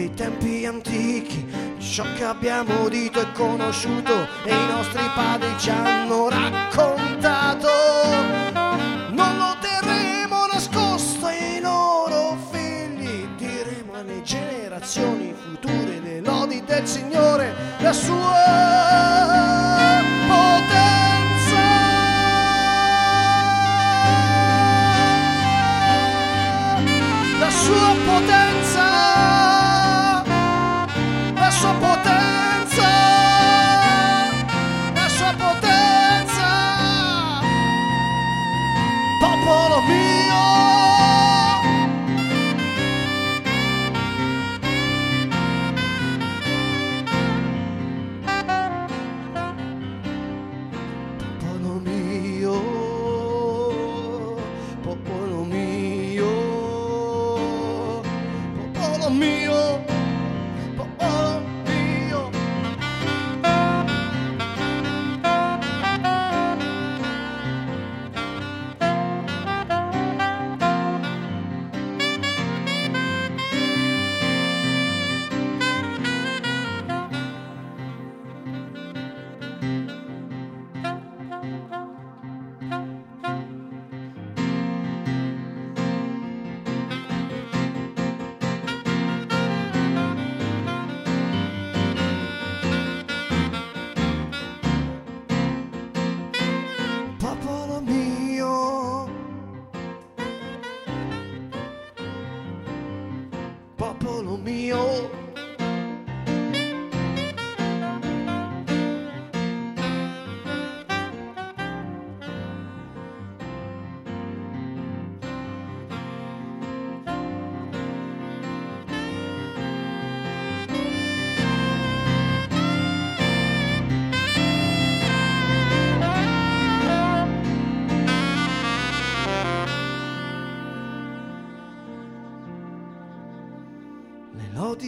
dei tempi antichi, ciò che abbiamo udito e conosciuto e i nostri padri ci hanno raccontato. Non lo terremo nascosto ai loro figli, diremo alle generazioni future le lodi del Signore, la sua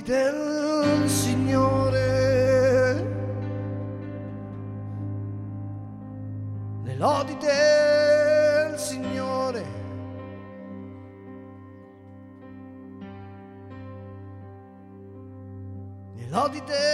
Del Signore. Le lodi del Signore. Le lodi del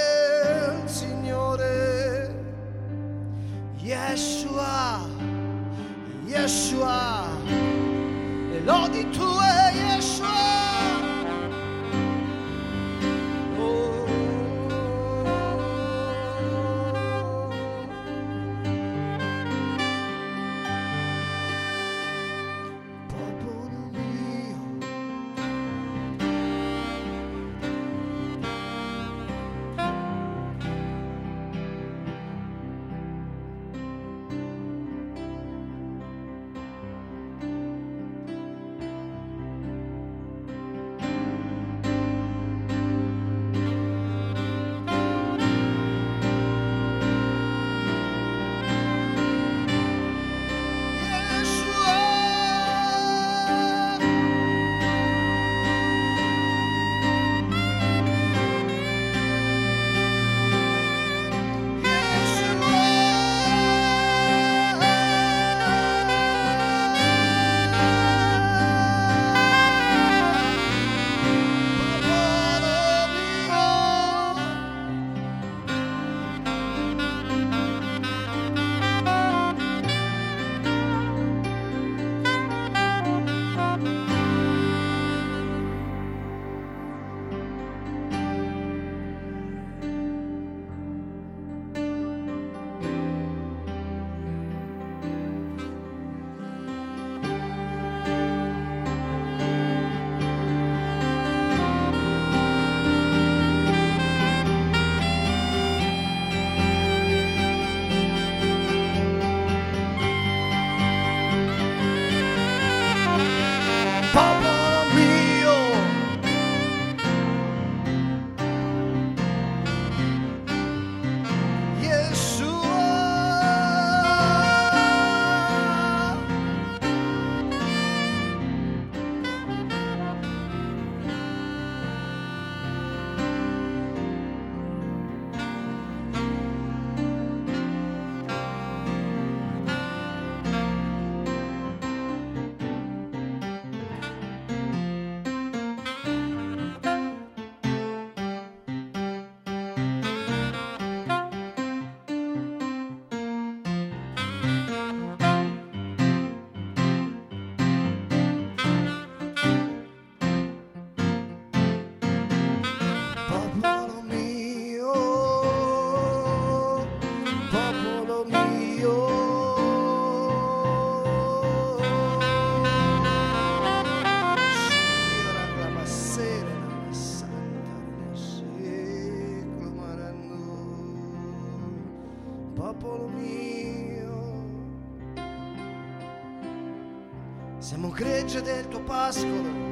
gregge del tuo pascolo.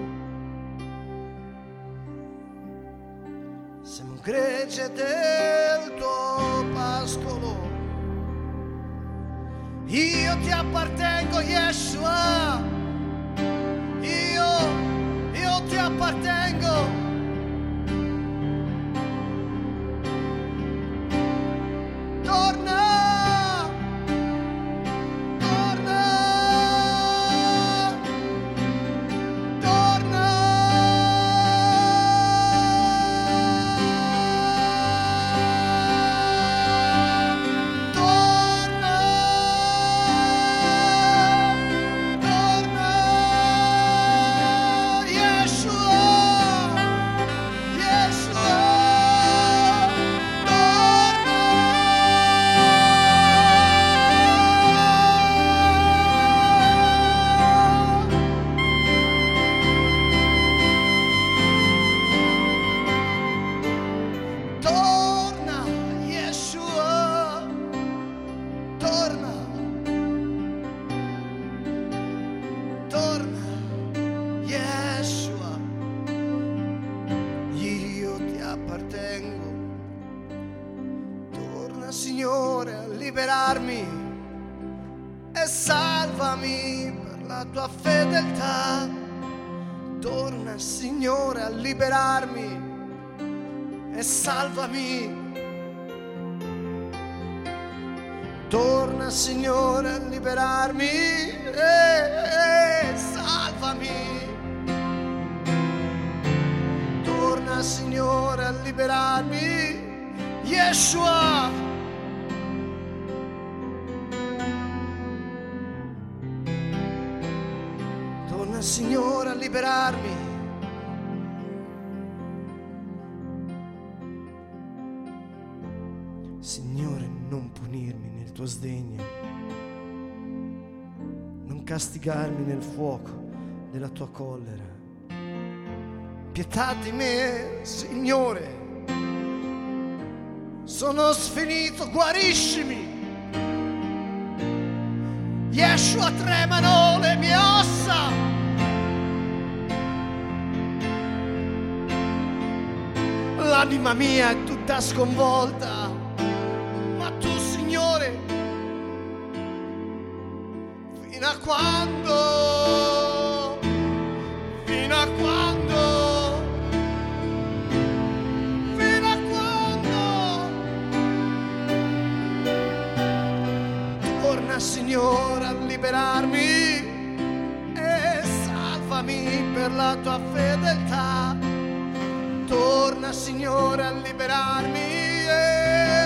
Siamo gregge del tuo pascolo. Io ti appartengo, Yeshua. Liberarmi e salvami. Torna Signore a liberarmi e, e salvami. Torna Signore a liberarmi. Yeshua. Tuo sdegno, non castigarmi nel fuoco della tua collera. Pietà di me, Signore. Sono sfinito, guariscimi. Yeshua tremano le mie ossa. L'anima mia è tutta sconvolta, a quando? Fino a quando? Fino a quando? Torna, Signore, a liberarmi e salvami per la tua fedeltà. Torna Signore a liberarmi e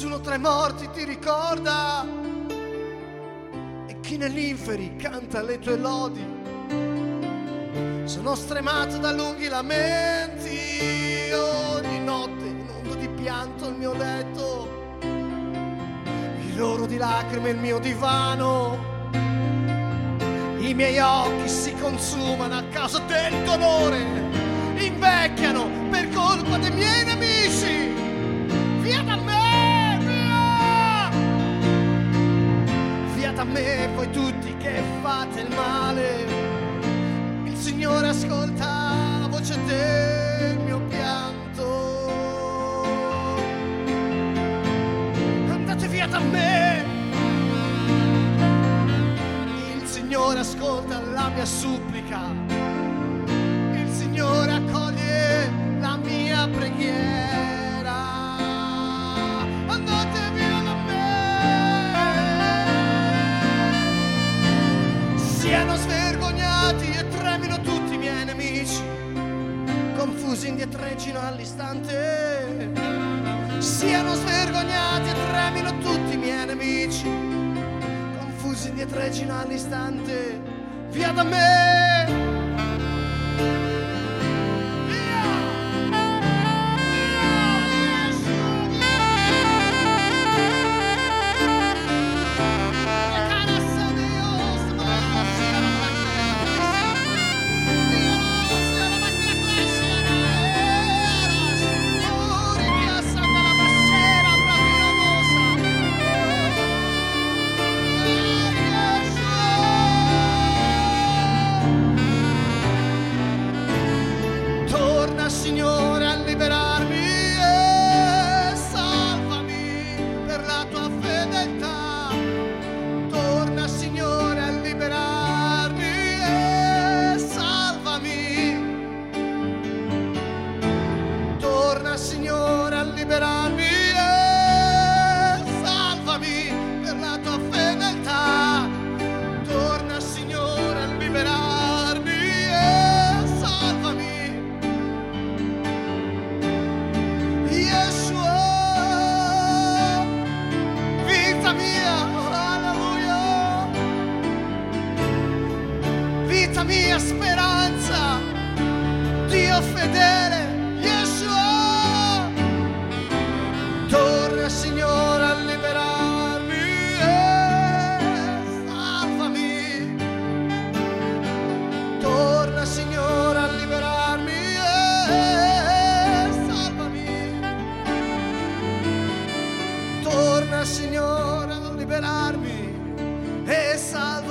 Nessuno tra i morti ti ricorda e chi nell'inferi canta le tue lodi. Sono stremato da lunghi lamenti, ogni notte inundo di pianto il mio letto il loro di lacrime il mio divano. I miei occhi si consumano a causa del dolore, invecchiano per colpa dei miei nemici. Via da me, me voi tutti che fate il male. Il Signore ascolta la voce del mio pianto. andate via da me. Il Signore ascolta la mia supplica. Il Signore accoglie la mia preghiera. Confusi indietreggino all'istante. Siano svergognati e tremino tutti i miei nemici, confusi indietreggino all'istante, via da me. Señor.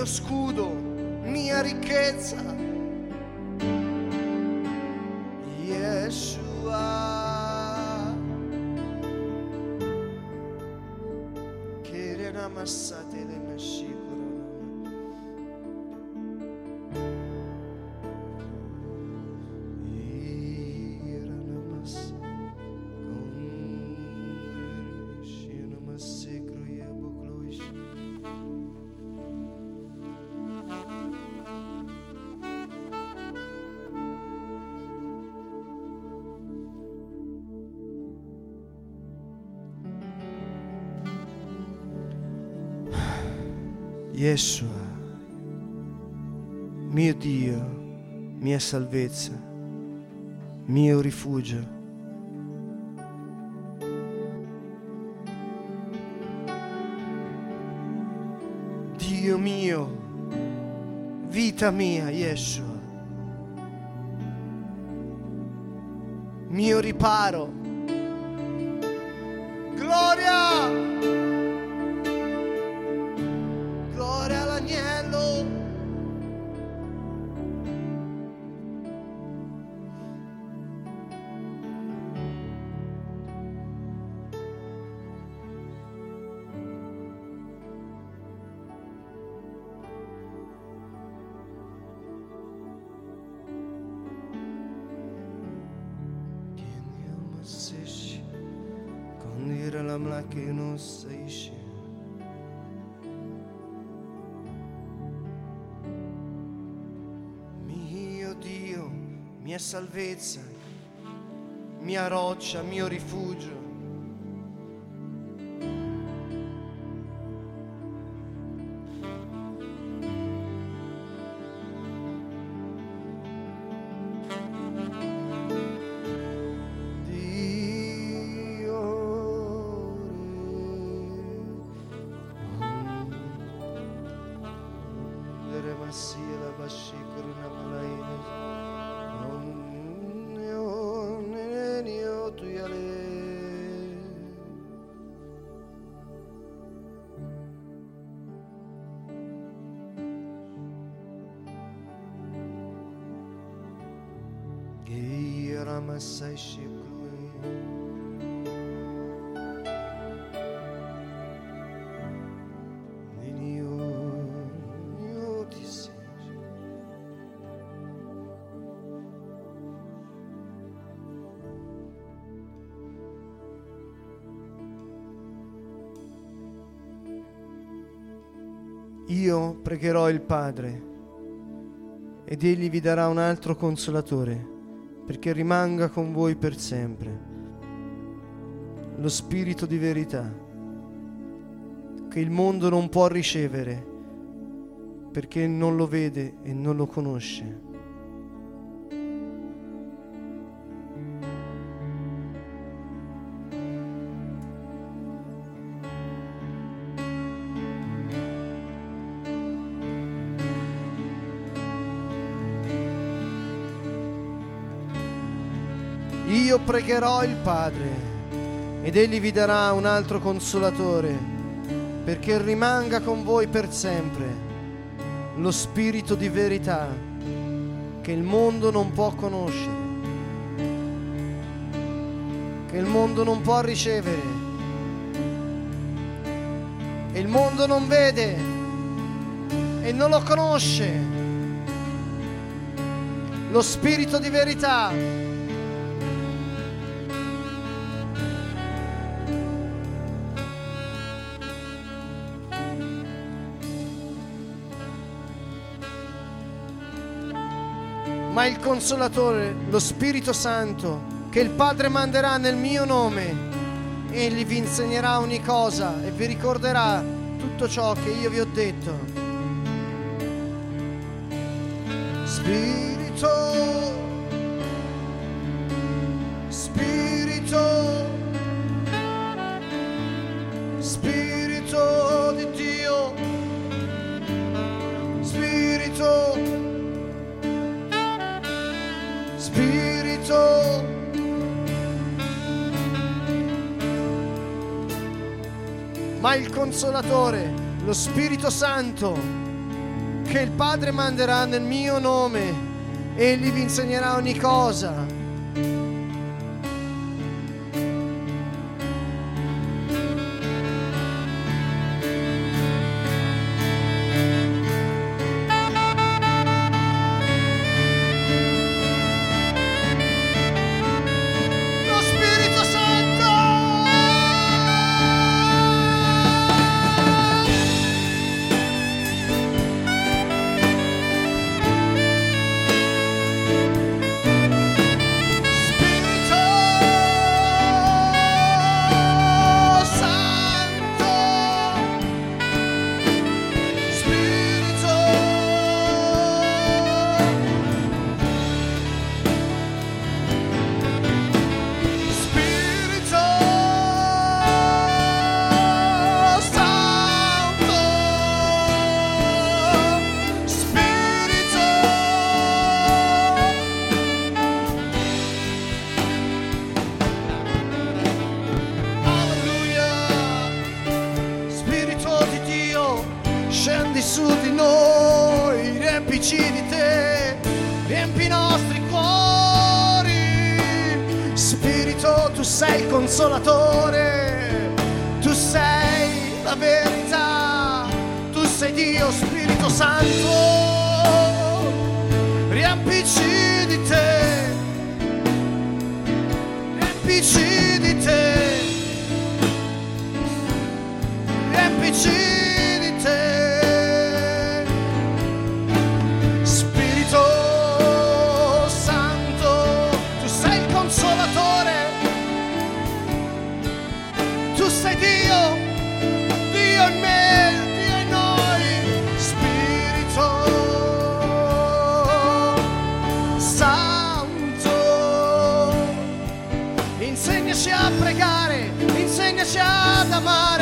mio scudo, mia ricchezza. Yeshua. Che namassate Yeshua, mio Dio, mia salvezza, mio rifugio. Dio mio, vita mia, Yeshua, mio riparo. Scemo. Mio Dio, mia salvezza, mia roccia, mio rifugio. Tisenji. Io pregherò il Padre ed egli vi darà un altro consolatore perché rimanga con voi per sempre. Lo Spirito di verità che il mondo non può ricevere perché non lo vede e non lo conosce. Io pregherò il Padre ed egli vi darà un altro consolatore perché rimanga con voi per sempre lo Spirito di verità che il mondo non può conoscere, che il mondo non può ricevere e il mondo non vede e non lo conosce. Lo Spirito di verità ma il consolatore, lo Spirito Santo, che il Padre manderà nel mio nome, egli vi insegnerà ogni cosa e vi ricorderà tutto ciò che io vi ho detto. Spirito, Ma il consolatore, lo Spirito Santo, che il Padre manderà nel mio nome, egli vi insegnerà ogni cosa. amar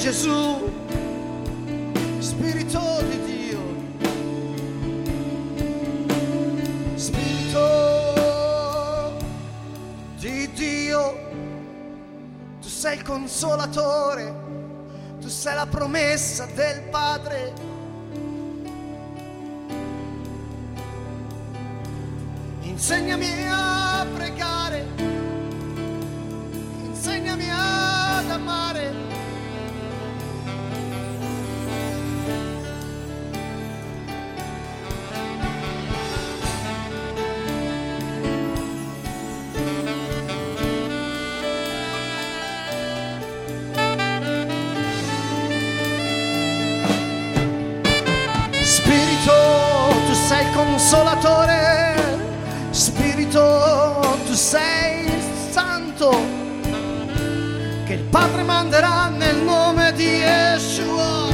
Gesù. Spirito di Dio. Spirito di Dio. Tu sei il consolatore. Tu sei la promessa del Padre. Insegnami a pregare. Insegnami ad amare. Padre manderà nel nome di Yeshua.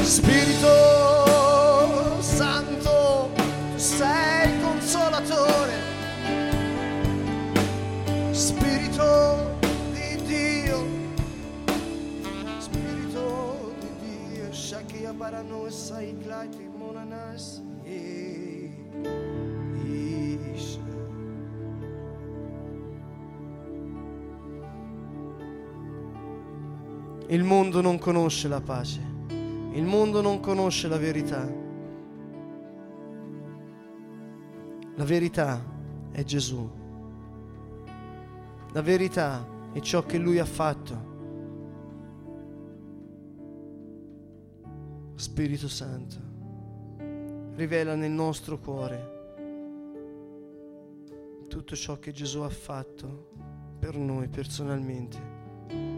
Spirito Santo, tu sei il consolatore. Spirito di Dio. Spirito di Dio, Shakia Barano Sai Klaiti Monanas. Ish. Il mondo non conosce la pace, il mondo non conosce la verità. La verità è Gesù. La verità è ciò che Lui ha fatto. Spirito Santo, rivela nel nostro cuore tutto ciò che Gesù ha fatto per noi personalmente.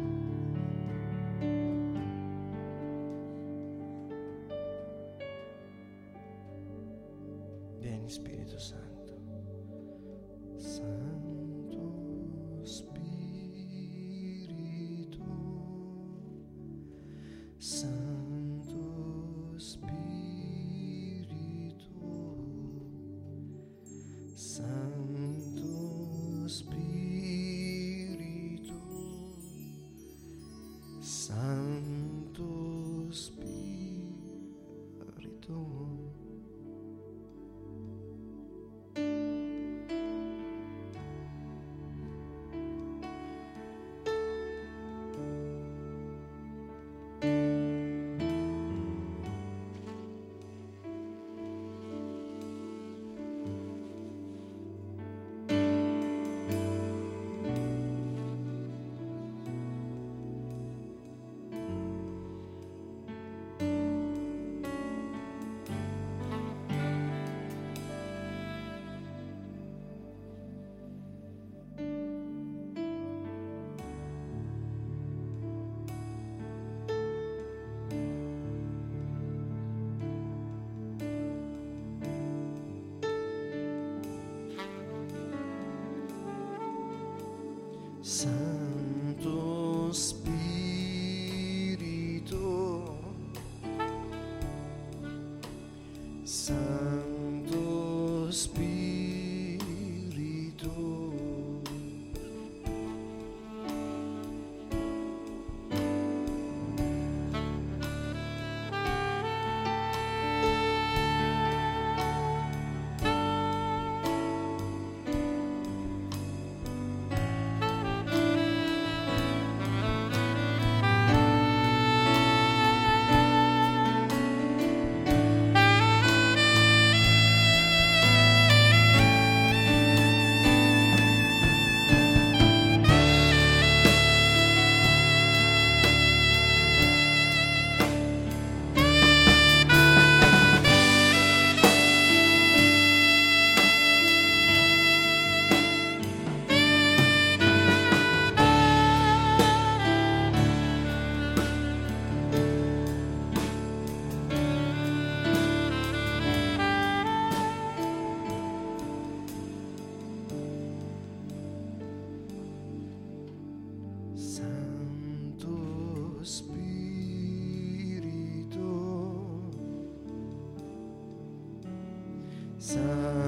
Santo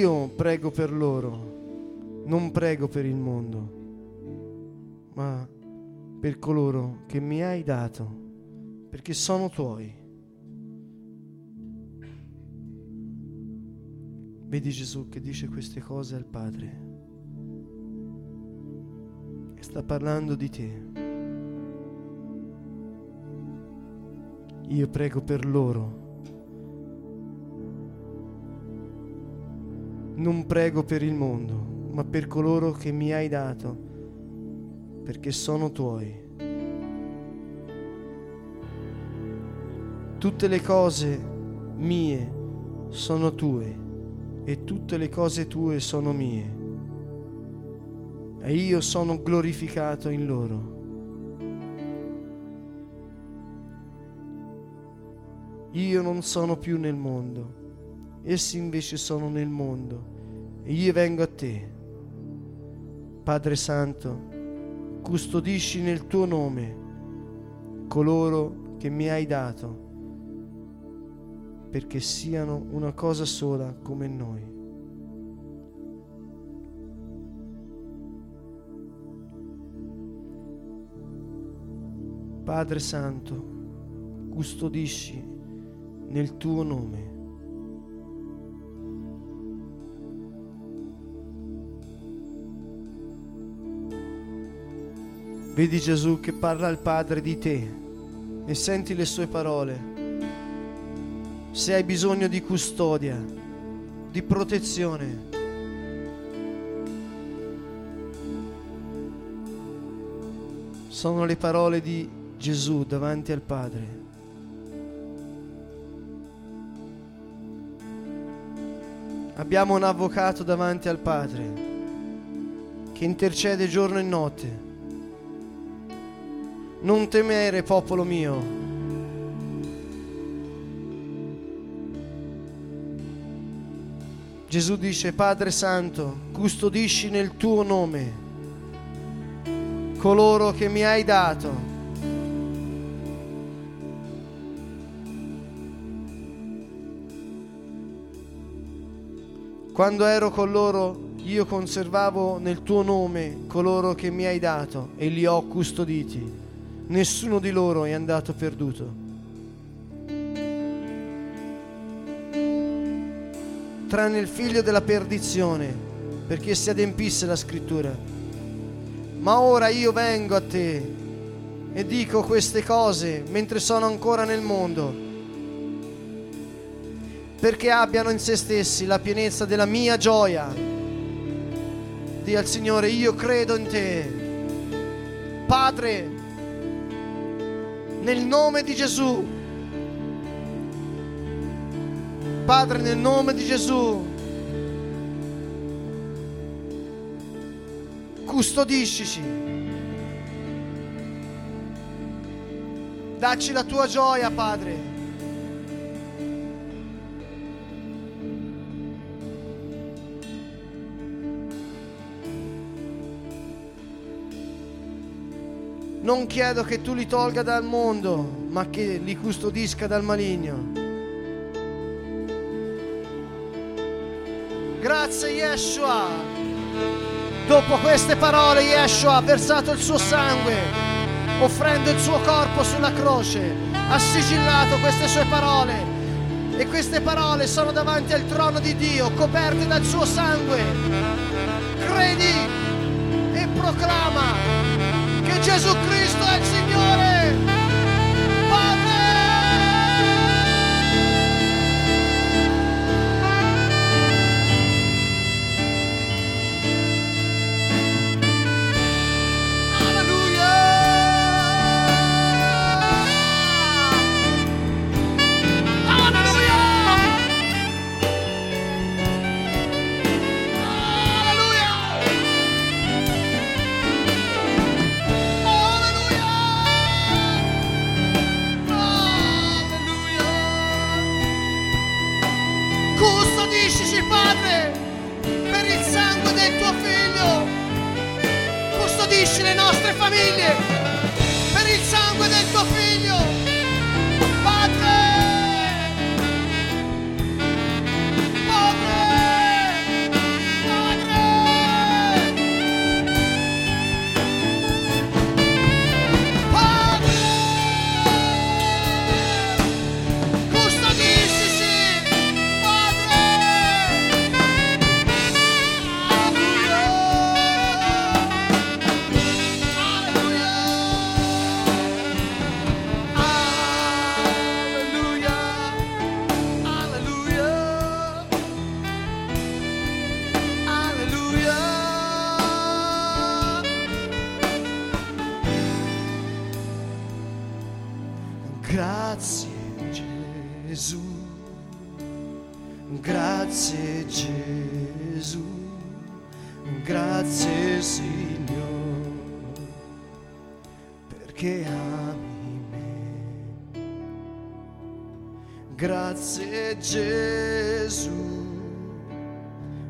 Io prego per loro, non prego per il mondo, ma per coloro che mi hai dato, perché sono tuoi. Vedi Gesù che dice queste cose al Padre e sta parlando di te. Io prego per loro non prego per il mondo, ma per coloro che mi hai dato, perché sono tuoi. Tutte le cose mie sono tue e tutte le cose tue sono mie. E io sono glorificato in loro. Io non sono più nel mondo essi invece sono nel mondo e io vengo a te. Padre Santo, custodisci nel tuo nome coloro che mi hai dato, perché siano una cosa sola come noi. Padre Santo, custodisci nel tuo nome Vedi Gesù che parla al Padre di te e senti le sue parole. Se hai bisogno di custodia, di protezione, sono le parole di Gesù davanti al Padre. Abbiamo un avvocato davanti al Padre che intercede giorno e notte non temere, popolo mio. Gesù dice, Padre Santo, custodisci nel tuo nome coloro che mi hai dato. Quando ero con loro, io conservavo nel tuo nome coloro che mi hai dato e li ho custoditi nessuno di loro è andato perduto. Tranne il figlio della perdizione, perché si adempisse la scrittura. Ma ora io vengo a te e dico queste cose mentre sono ancora nel mondo, perché abbiano in se stessi la pienezza della mia gioia. Dì al Signore, io credo in te. Padre, nel nome di Gesù. Padre, nel nome di Gesù. Custodiscici. Dacci la tua gioia, Padre. Non chiedo che tu li tolga dal mondo, ma che li custodisca dal maligno. Grazie Yeshua. Dopo queste parole Yeshua ha versato il suo sangue, offrendo il suo corpo sulla croce, ha sigillato queste sue parole e queste parole sono davanti al trono di Dio, coperte dal suo sangue. Credi e proclama che Gesù Cristo è il Signore. Figlio. Custodisci le nostre famiglie per il sangue del tuo figlio. Grazie Signore, perché ami me. Grazie Gesù,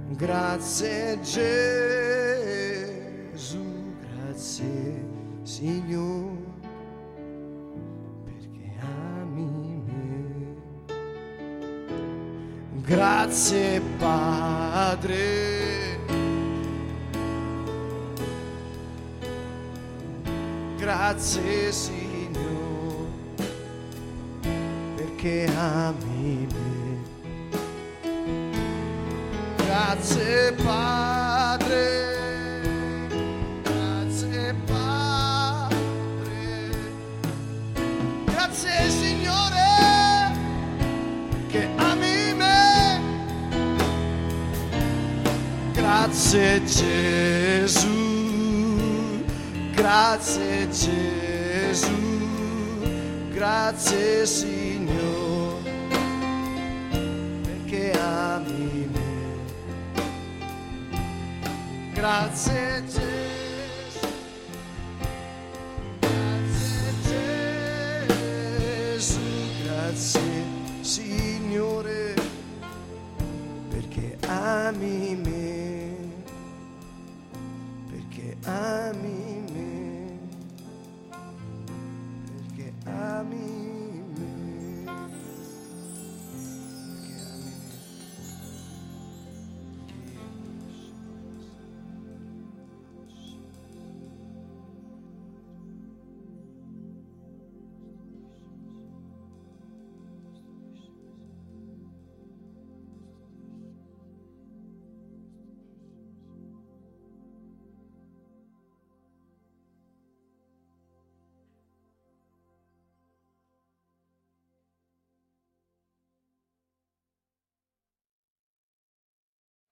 grazie Gesù, grazie Signore perché ami me. Grazie Padre. Grazie Signore perché ami me. Grazie Padre. Grazie Signore che ami me. Grazie Gesù. Grazie Gesù. Grazie Signore perché ami me. Grazie Gesù. Grazie Signore, perché ami me,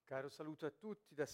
Caro saluto a tutti da